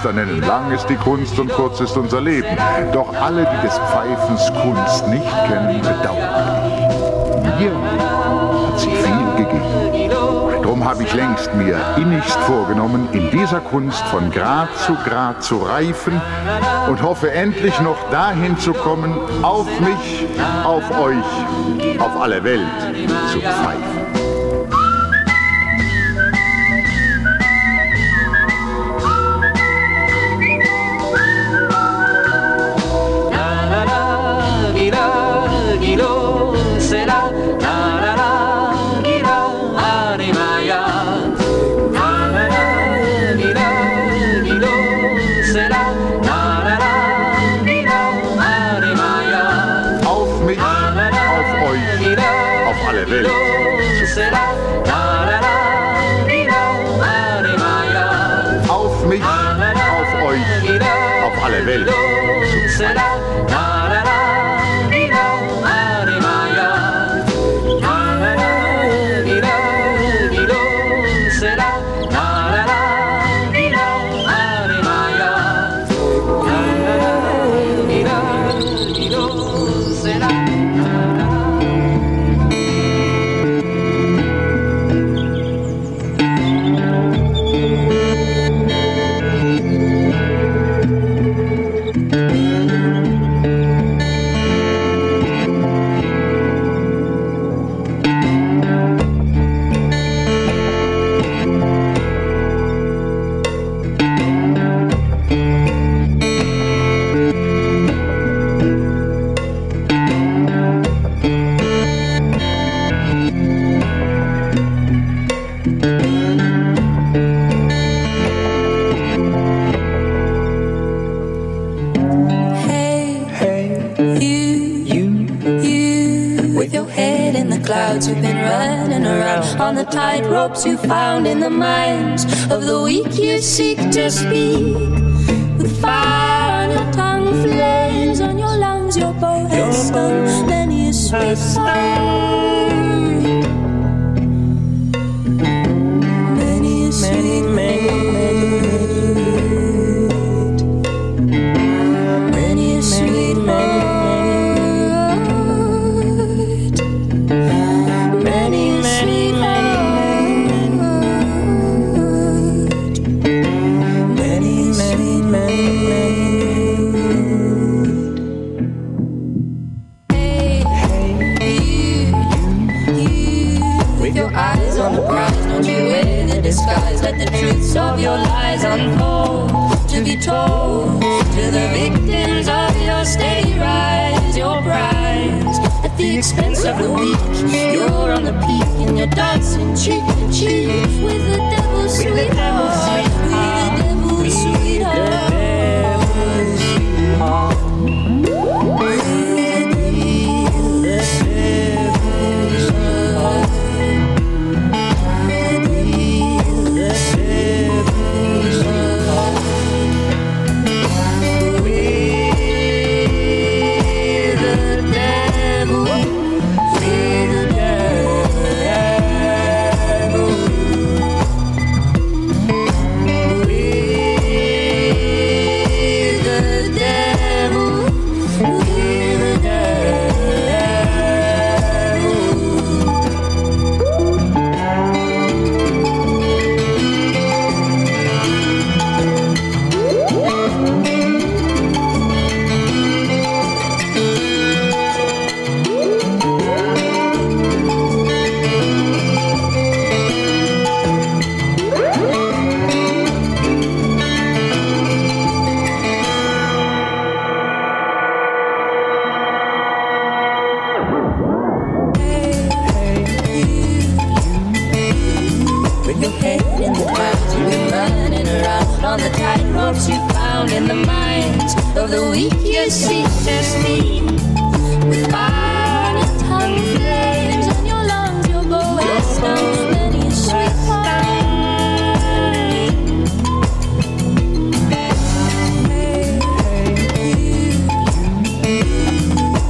Meister nennen, lang ist die Kunst und kurz ist unser Leben, doch alle, die des Pfeifens Kunst nicht kennen, bedauern. Mir hat sie viel gegeben. Drum habe ich längst mir innigst vorgenommen, in dieser Kunst von Grad zu Grad zu reifen und hoffe endlich noch dahin zu kommen, auf mich, auf euch, auf alle Welt zu pfeifen. Ropes you found in the minds of the weak you seek to speak. With fire on your tongue, flames on your lungs, your bow has many a sweet song. unfold to be told to the victims of your stay rise your prize. At the expense of the weak you're on the peak in your dancing cheek to cheek with the devil's sweetheart the weak your seats steam with fire and tongue flames in your lungs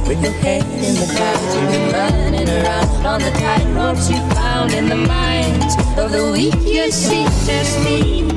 with your head in the clouds you've been running around on the you found in the minds of the weak your seats steam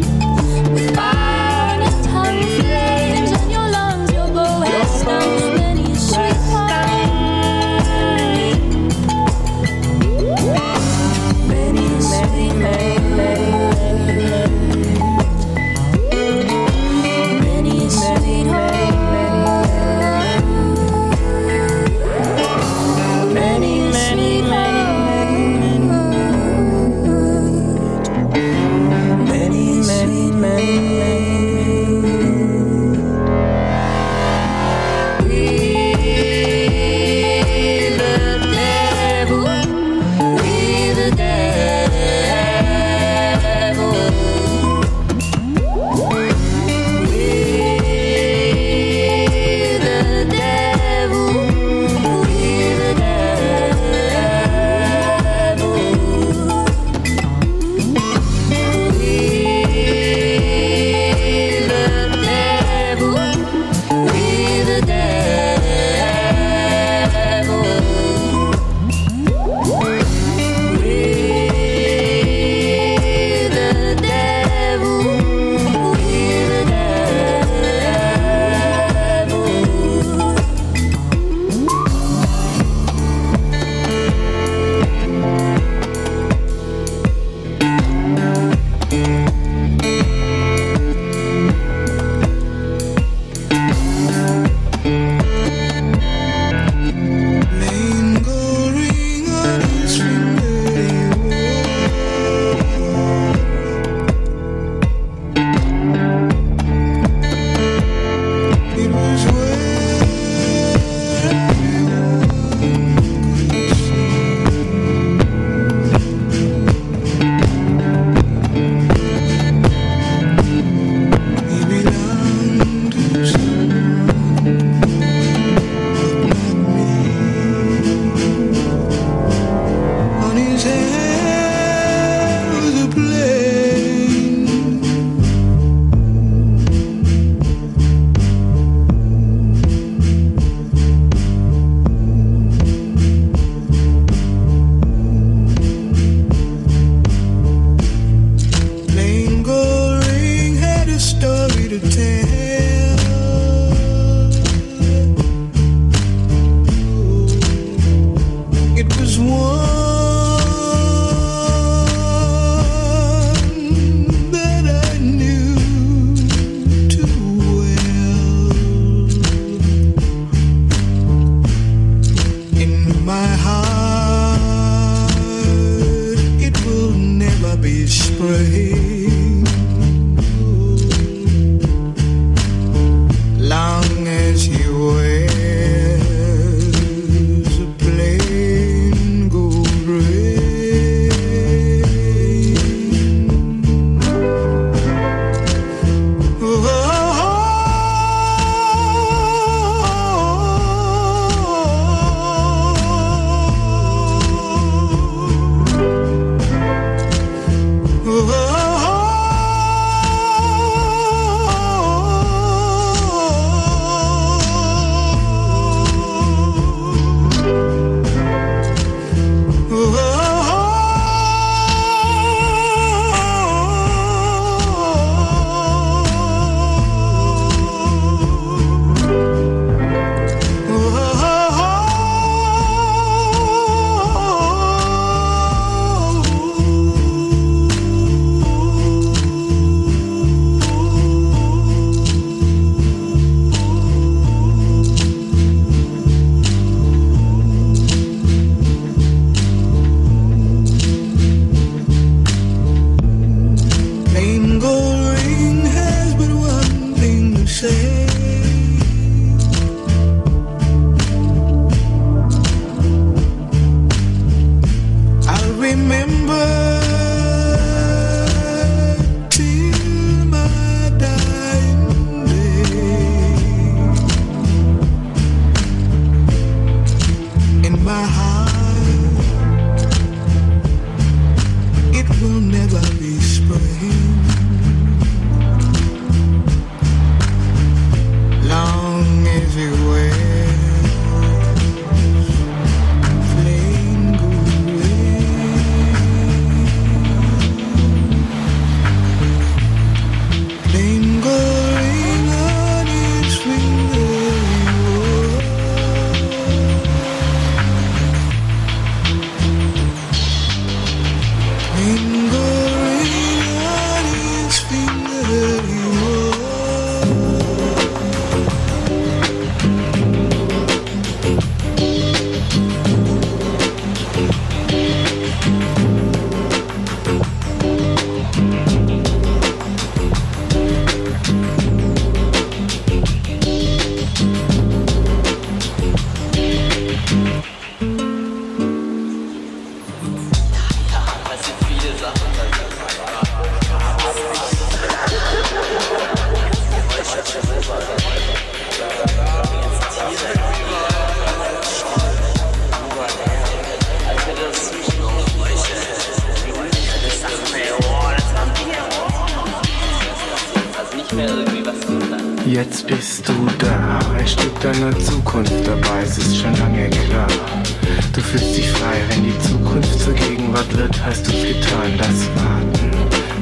hast du's getan, das Warten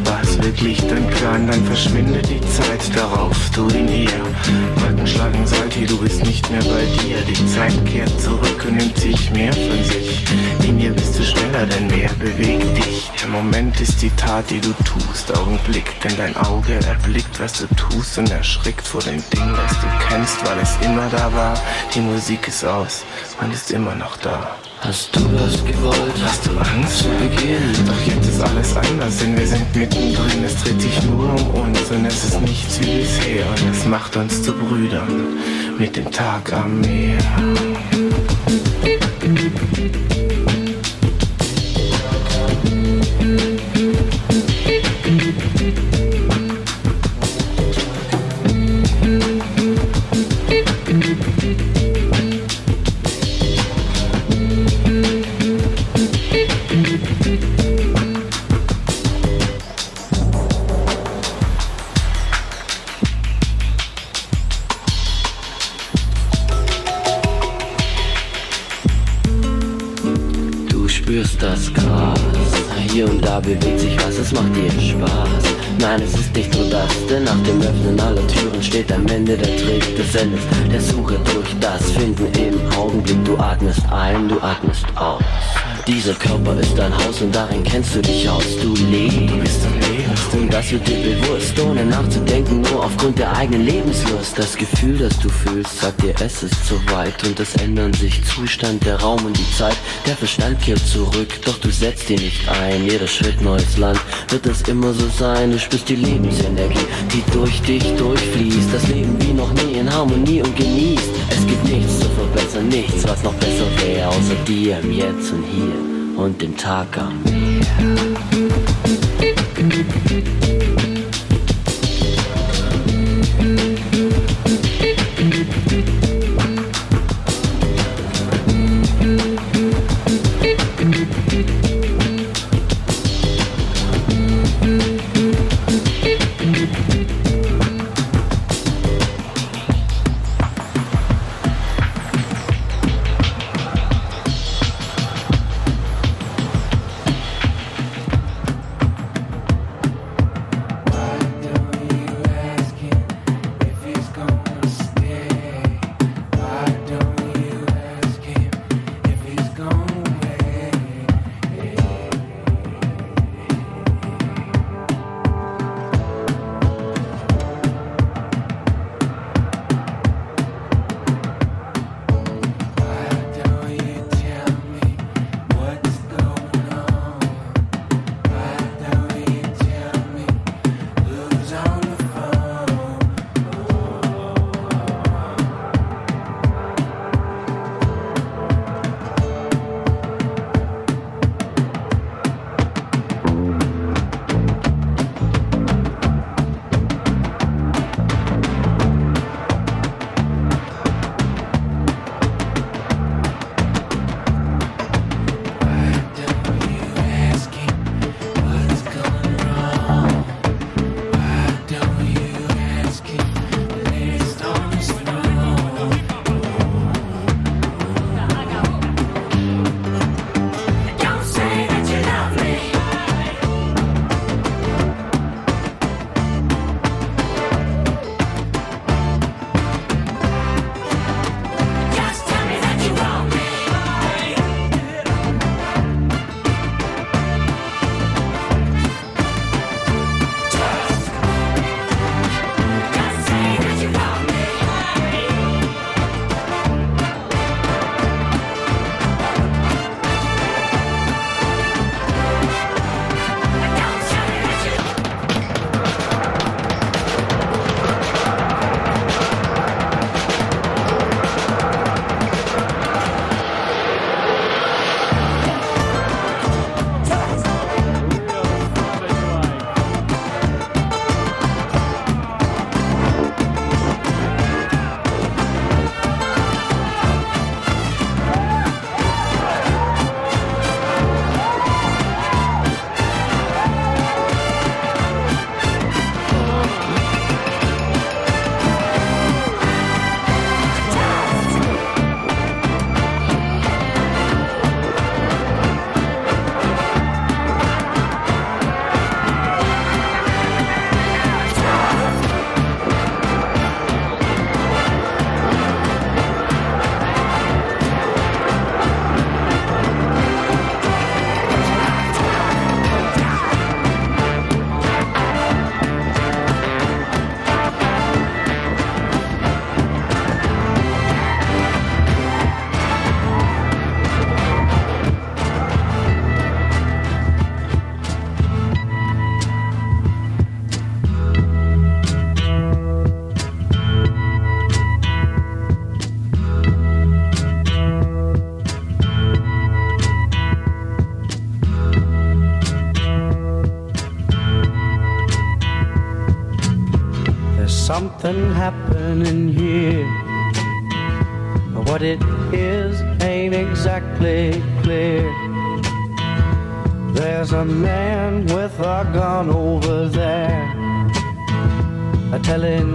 was wirklich dein Plan, dann verschwindet die Zeit darauf, du in ihr. Wolken schlagen Salti, du bist nicht mehr bei dir. Die Zeit kehrt zurück und nimmt sich mehr von sich. In ihr bist du schneller, denn mehr bewegt dich. Der Moment ist die Tat, die du tust. Augenblick, denn dein Auge erblickt, was du tust und erschrickt vor dem Ding, das du kennst, weil es immer da war. Die Musik ist aus und ist immer noch da. Hast du das gewollt? Hast du Angst zu Beginn? Doch jetzt ist alles anders, denn wir sind mittendrin. Es dreht sich nur um uns und es ist nichts wie bisher. Und es macht uns zu Brüdern mit dem Tag am Meer. Dieser Körper ist dein Haus und darin kennst du dich aus. Du lebst, und das wird dir bewusst, ohne nachzudenken, nur aufgrund der eigenen Lebenslust. Das Gefühl, das du fühlst, sagt dir, es ist zu weit und es ändern sich Zustand, der Raum und die Zeit. Der Verstand kehrt zurück, doch du setzt ihn nicht ein. Jeder Schritt neues Land wird es immer so sein. Du spürst die Lebensenergie, die durch dich durchfließt. Das Leben wie noch nie in Harmonie und genießt. Es gibt nichts zu verbessern, nichts, was noch besser wäre, außer dir im Jetzt und hier und dem Tag am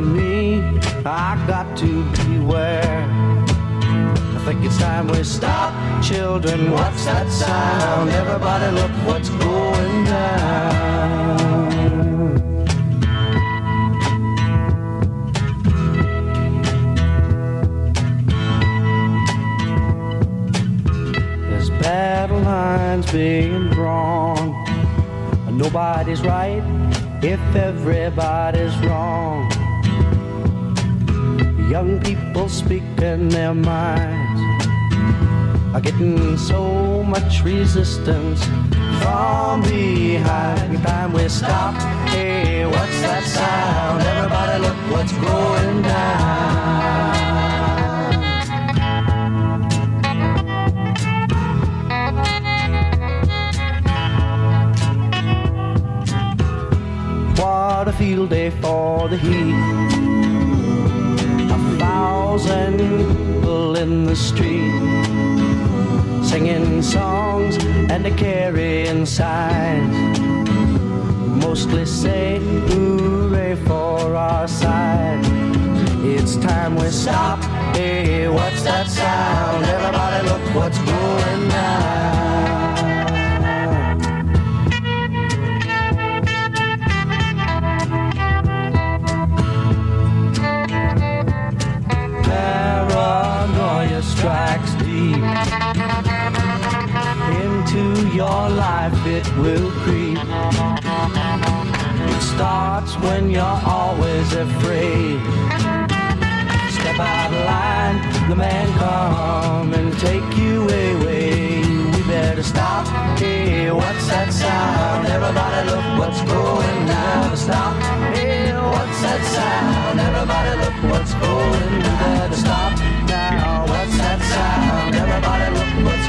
me I got to beware. I think it's time we stop, children. What's that sound? Everybody, look what's going down. There's battle lines being drawn. Nobody's right if everybody's wrong. Young people speaking their minds are getting so much resistance from behind. Time we stop. Hey, what's that sound? Everybody, look what's going down. What a field day for the heat. A thousand people in the street singing songs and a carrying signs. Mostly say hooray for our side. It's time we stop. Hey, what's that sound? Everybody look what's life, it will creep. It starts when you're always afraid. Step out of line, the man come and take you away. We better stop. Hey, what's that sound? Everybody look what's going down. Stop. Hey, what's that sound? Everybody look what's going. Better stop now. What's that sound? Everybody look what's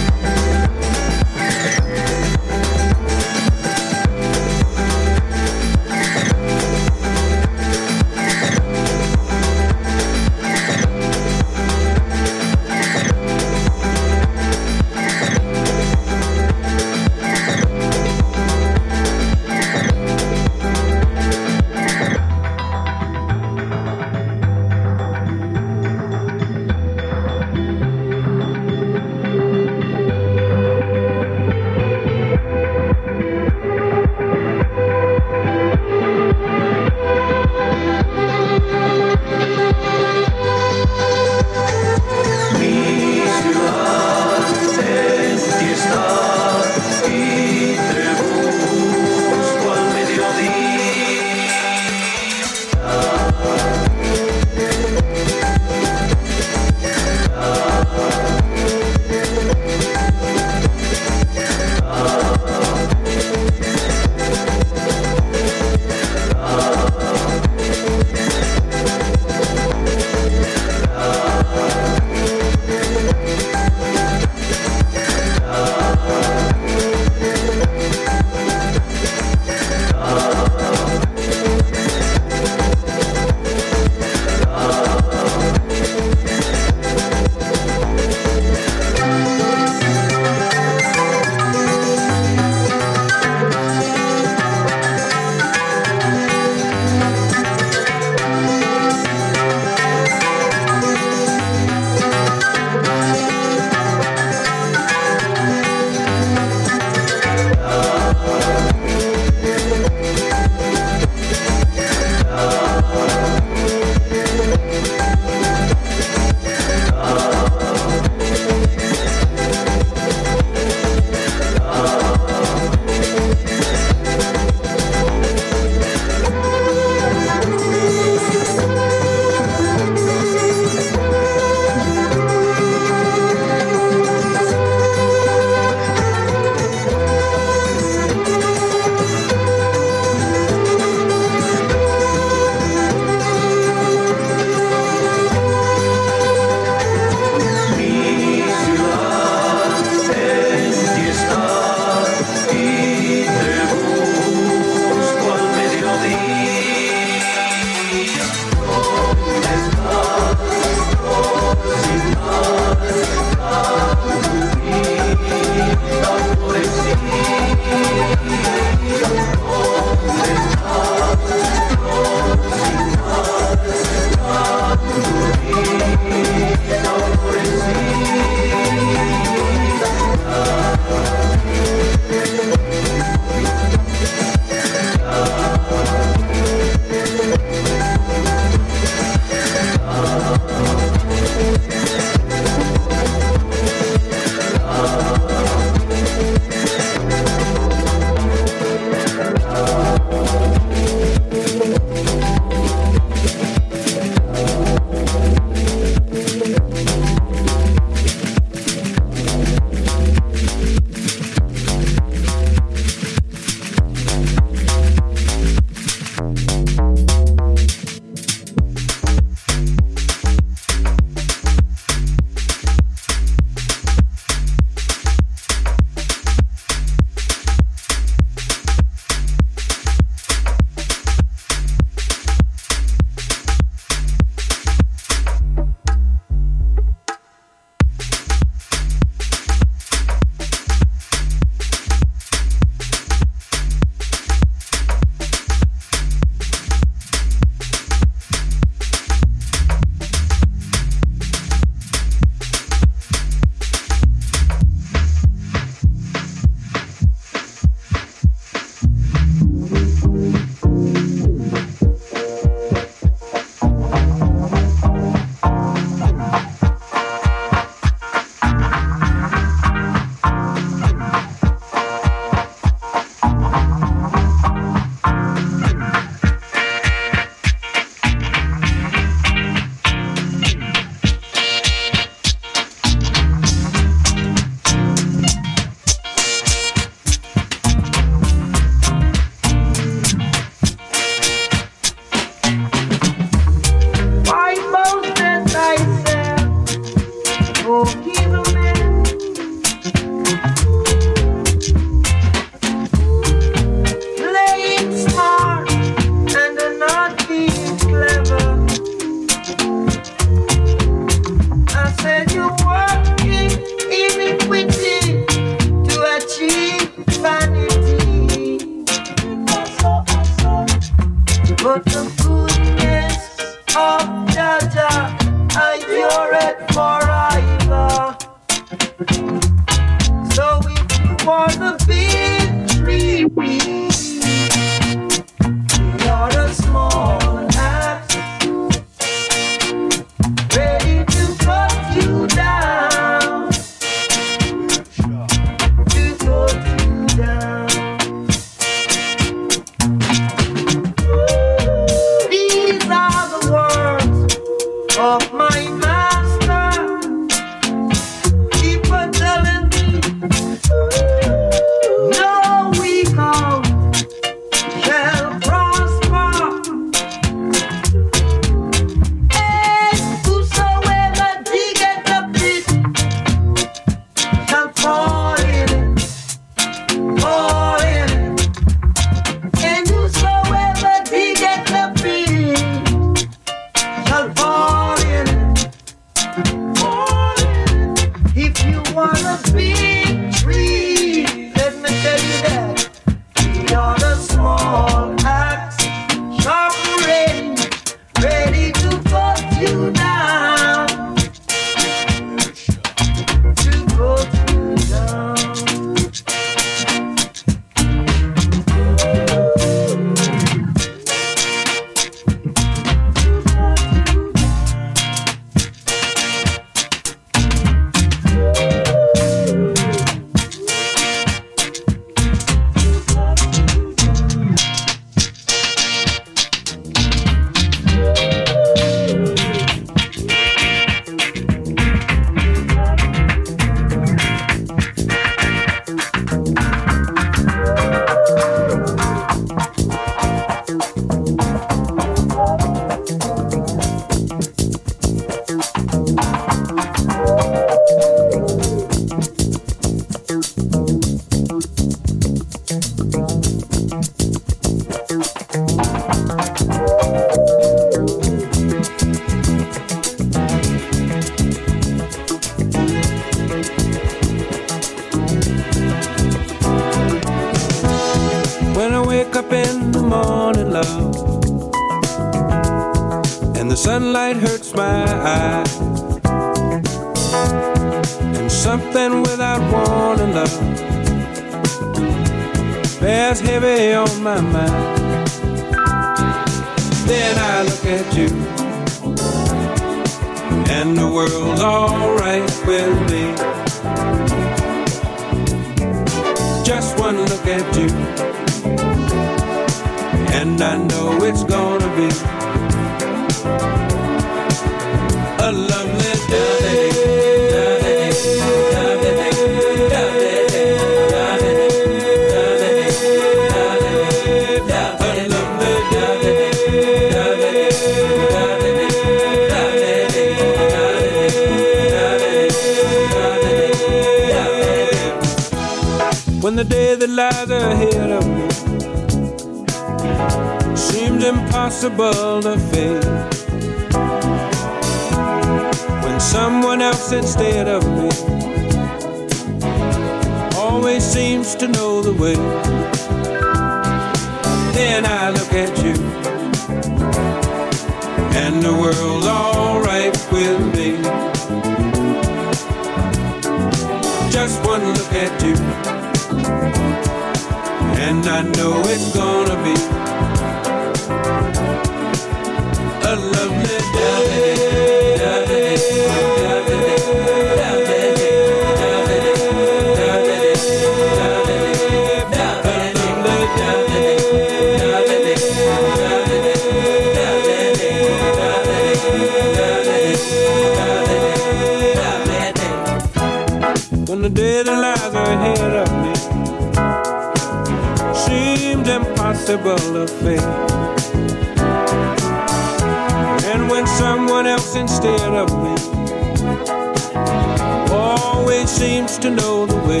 that seems to know the way.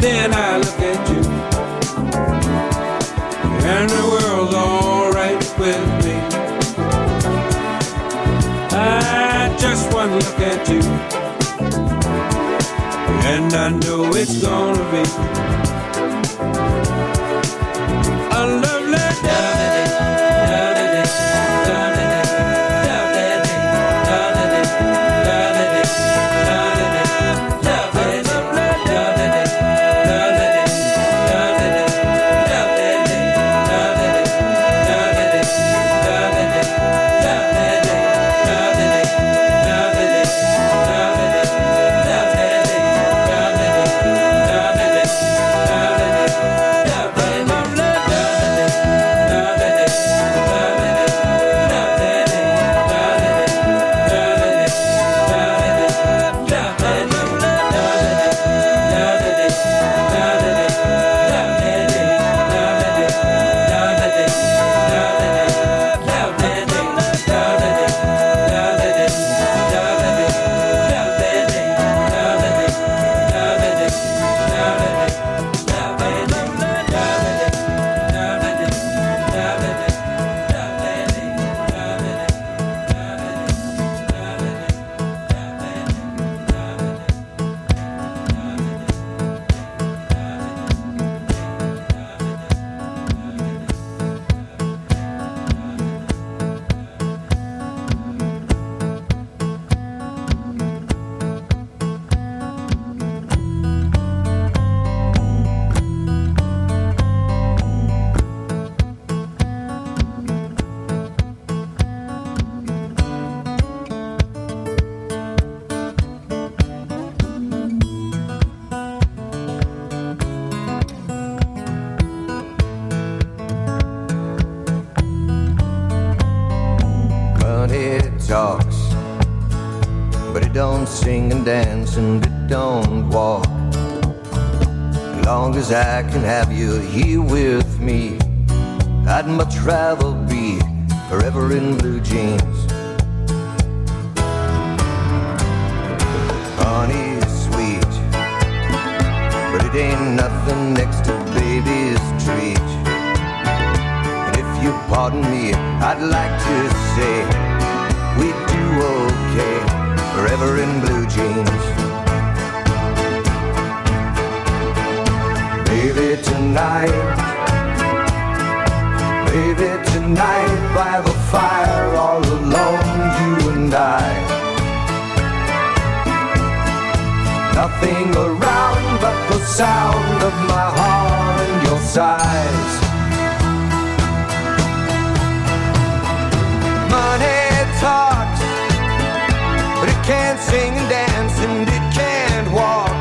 Then I look at you, and the world's alright with me. I just one look at you, and I know it's gonna be. around but the sound of my heart and your sighs. Money talks, but it can't sing and dance and it can't walk.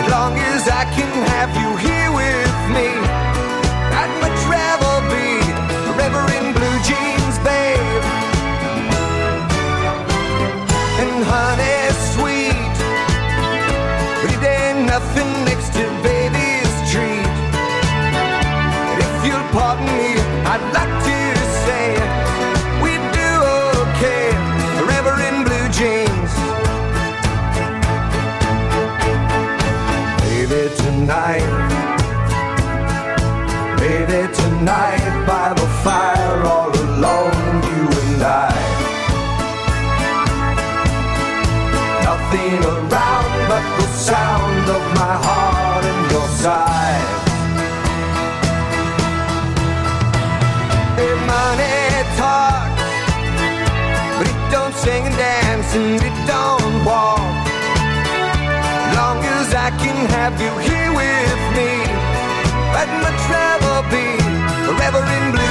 As long as I can have you night by the fire, all alone, you and I. Nothing around but the sound of my heart and your sigh. Hey, money talks, but it don't sing and dance and it don't walk. Long as I can have you here with me, let my travel be forever in blue.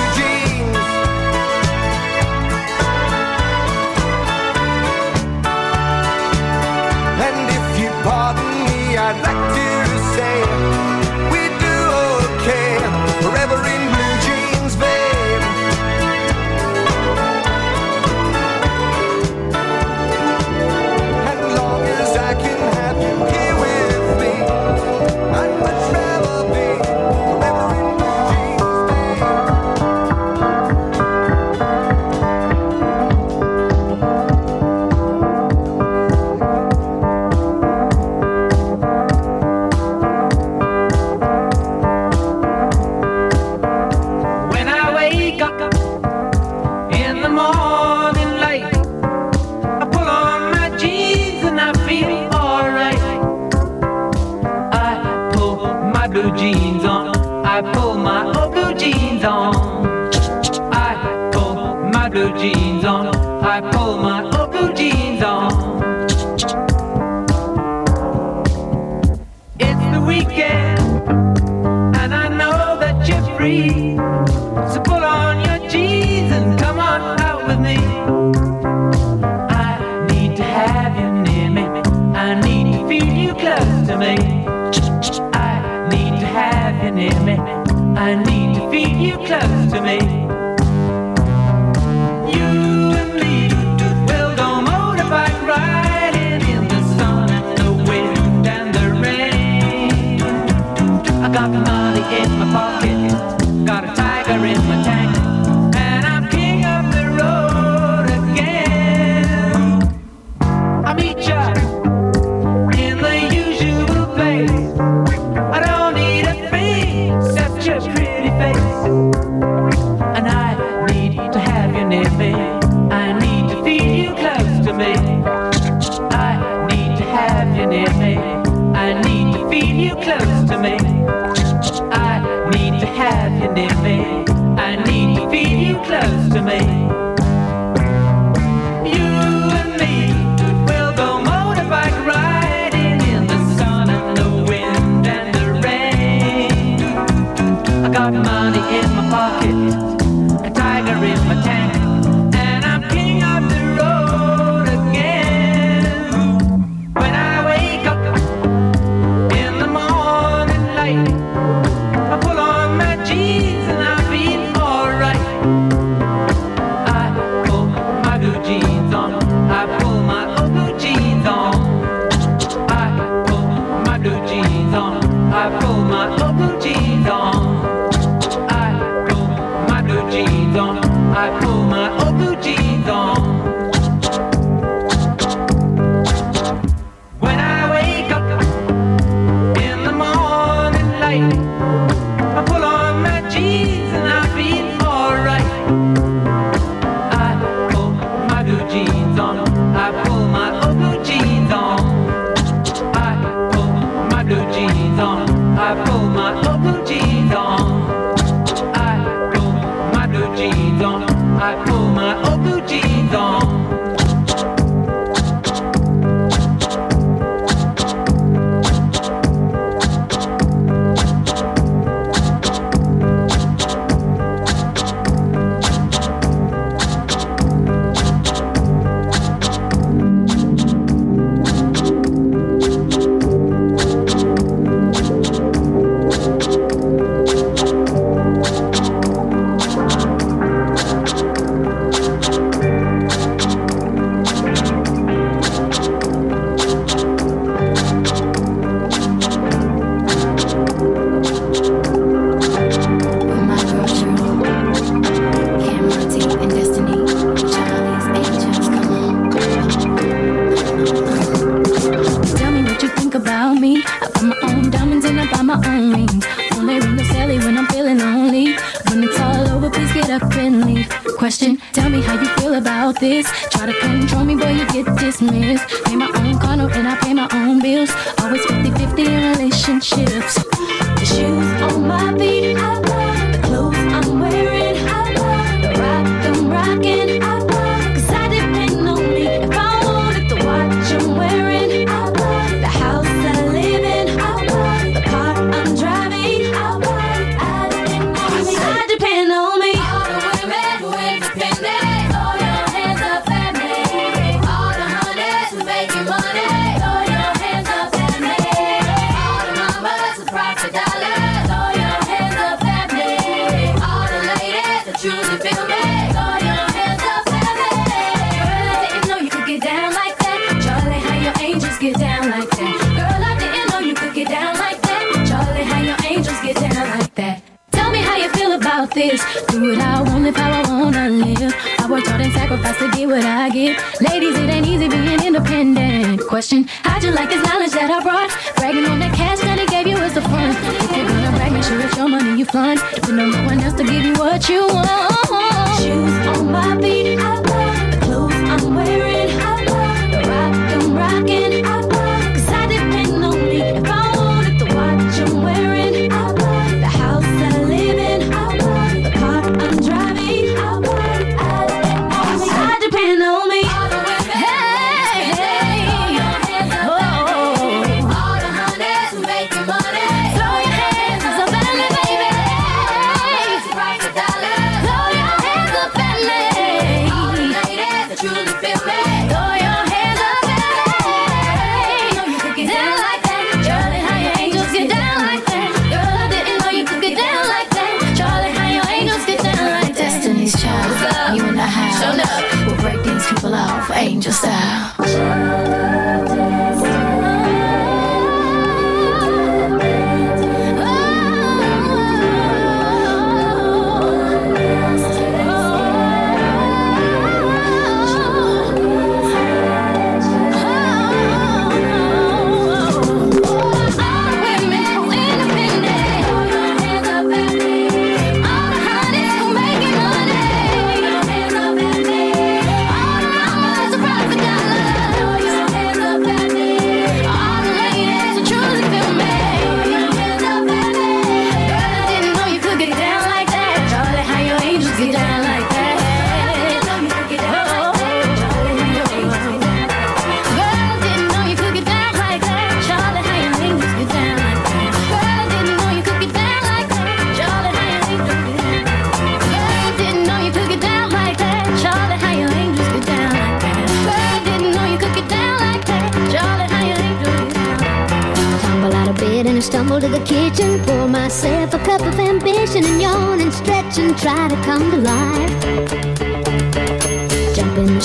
talking money in my pocket.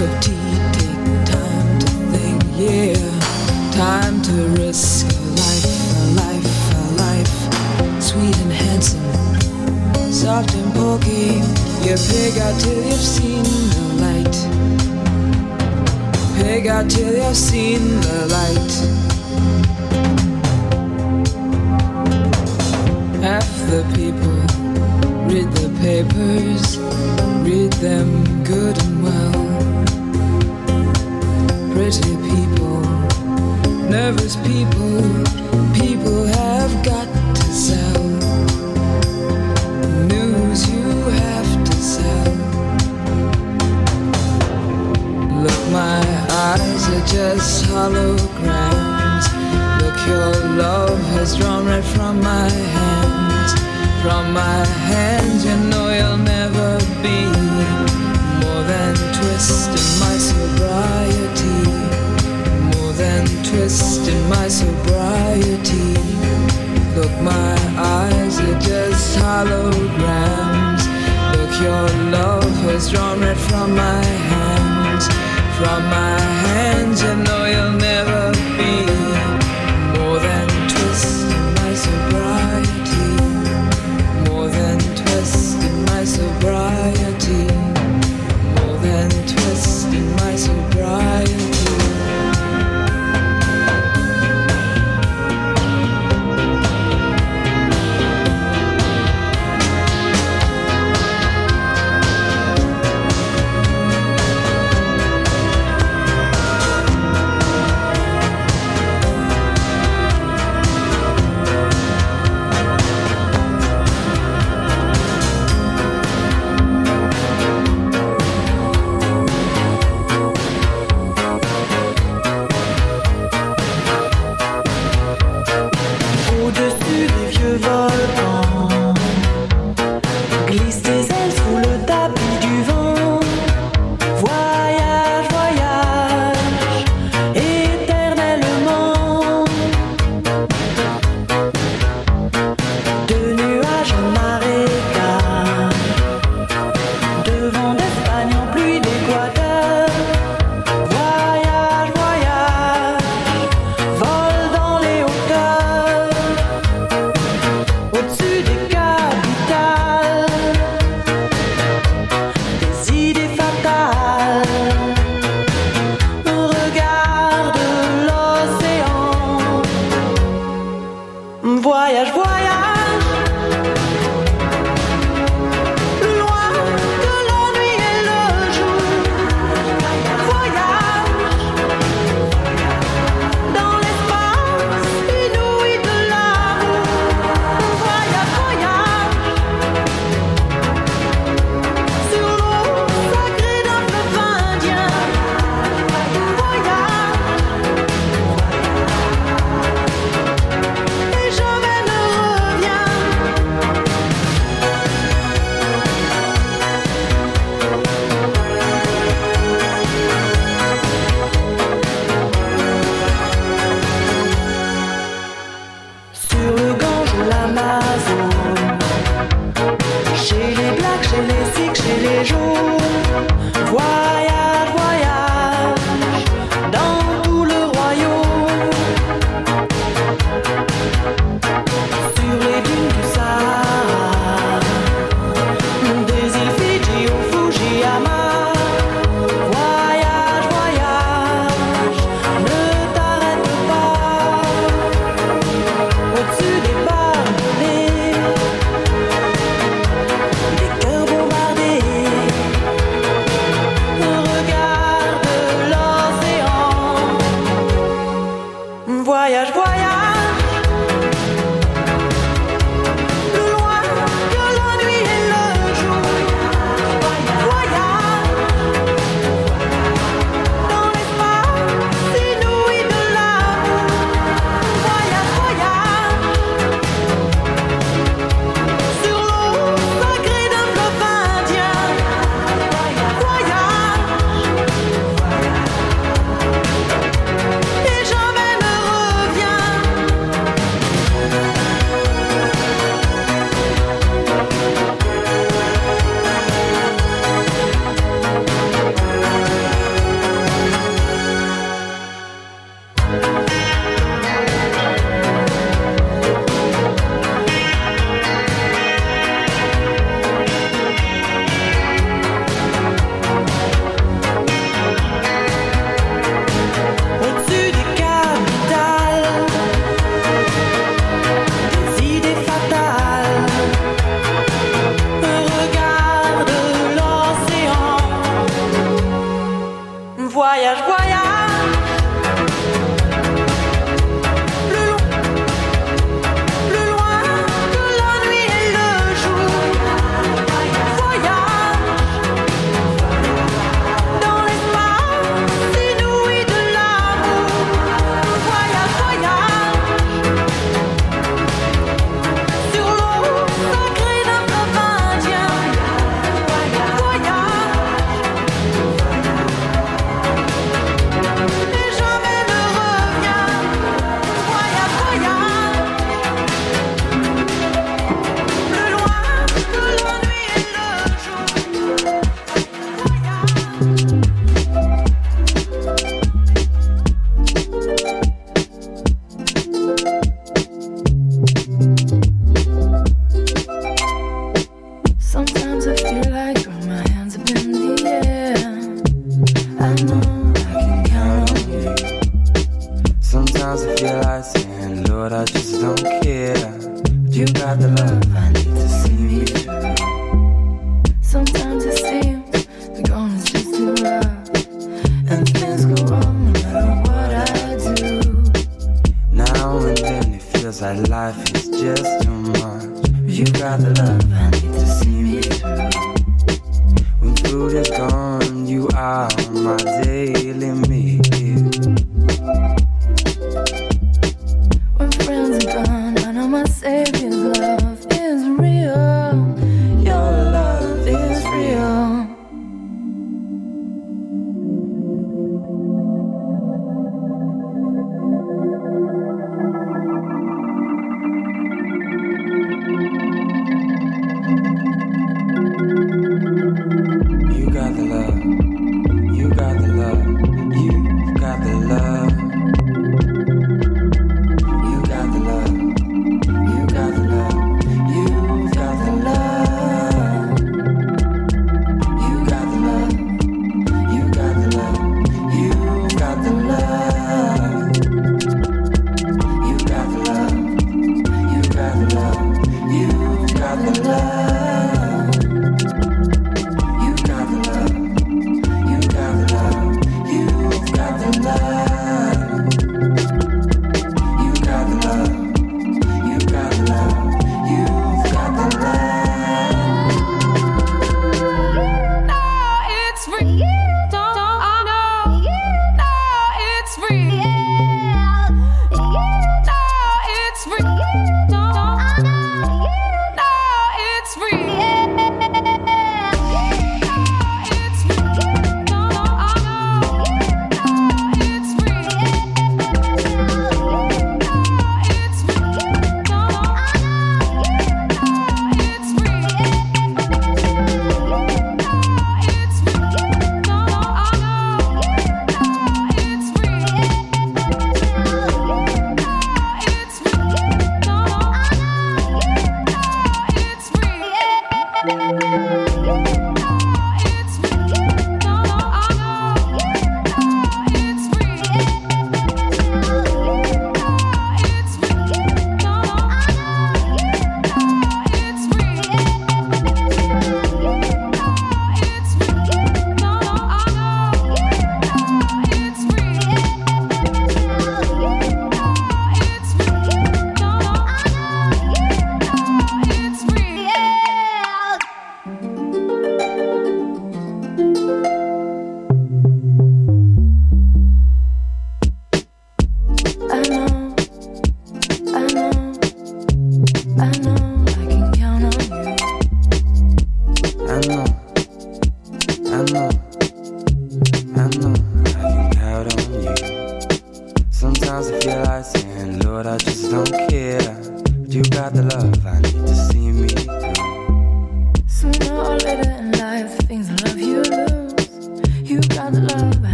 Of tea, take time to think, yeah. Time to risk a life, a life, a life. Sweet and handsome, soft and pokey. You pig out till you've seen the light. Pig out till you've seen the light. Half the people read the papers, read them good and well. Pretty people, nervous people, people have got to sell. News you have to sell. Look, my eyes are just holograms. Look, your love has drawn right from my hands. From my hands, you know you'll never be twist in my sobriety. More than twist in my sobriety. Look, my eyes are just holograms. Look, your love has drawn red from my hands. From my hands, you know you'll never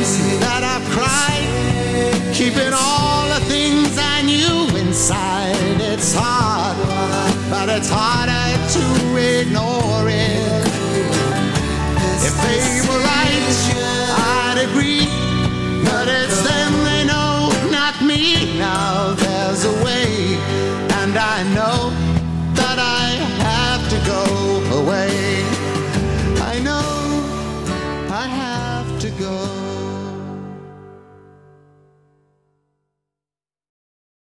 that I've cried, keeping all the things I knew inside. It's hard, but it's harder to ignore it. If they were right, I'd agree, but it's them they know, not me now.